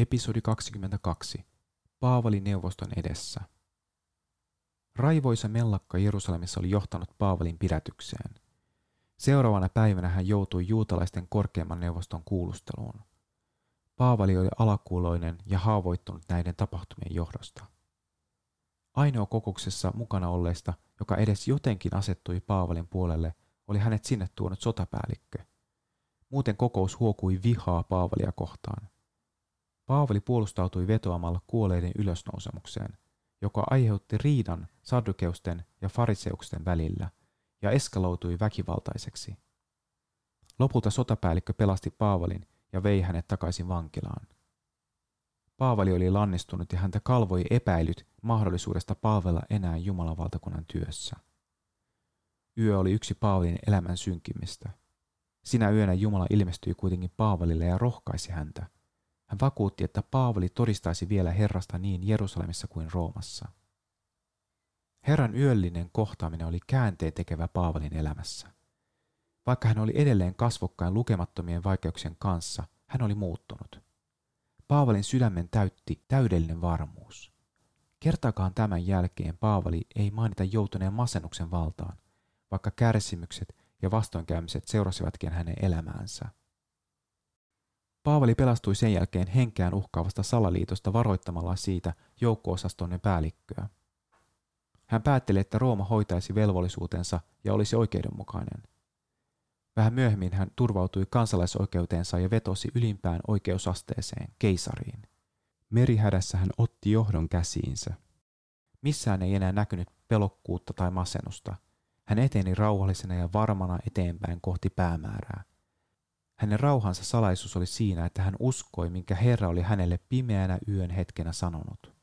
Episodi 22. Paavali neuvoston edessä. Raivoisa mellakka Jerusalemissa oli johtanut Paavalin pidätykseen. Seuraavana päivänä hän joutui juutalaisten korkeimman neuvoston kuulusteluun. Paavali oli alakuuloinen ja haavoittunut näiden tapahtumien johdosta. Ainoa kokouksessa mukana olleista, joka edes jotenkin asettui Paavalin puolelle, oli hänet sinne tuonut sotapäällikkö. Muuten kokous huokui vihaa Paavalia kohtaan. Paavali puolustautui vetoamalla kuoleiden ylösnousemukseen, joka aiheutti riidan saddukeusten ja fariseuksten välillä ja eskaloitui väkivaltaiseksi. Lopulta sotapäällikkö pelasti Paavalin ja vei hänet takaisin vankilaan. Paavali oli lannistunut ja häntä kalvoi epäilyt mahdollisuudesta palvella enää Jumalan valtakunnan työssä. Yö oli yksi Paavalin elämän synkimmistä. Sinä yönä Jumala ilmestyi kuitenkin Paavalille ja rohkaisi häntä – hän vakuutti, että Paavali todistaisi vielä Herrasta niin Jerusalemissa kuin Roomassa. Herran yöllinen kohtaaminen oli käänteen tekevä Paavalin elämässä. Vaikka hän oli edelleen kasvokkain lukemattomien vaikeuksien kanssa, hän oli muuttunut. Paavalin sydämen täytti täydellinen varmuus. Kertaakaan tämän jälkeen Paavali ei mainita joutuneen masennuksen valtaan, vaikka kärsimykset ja vastoinkäymiset seurasivatkin hänen elämäänsä – Paavali pelastui sen jälkeen henkeään uhkaavasta salaliitosta varoittamalla siitä joukko-osastonne päällikköä. Hän päätteli, että Rooma hoitaisi velvollisuutensa ja olisi oikeudenmukainen. Vähän myöhemmin hän turvautui kansalaisoikeuteensa ja vetosi ylimpään oikeusasteeseen, keisariin. Merihädässä hän otti johdon käsiinsä. Missään ei enää näkynyt pelokkuutta tai masennusta. Hän eteni rauhallisena ja varmana eteenpäin kohti päämäärää. Hänen rauhansa salaisuus oli siinä, että hän uskoi, minkä Herra oli hänelle pimeänä yön hetkenä sanonut.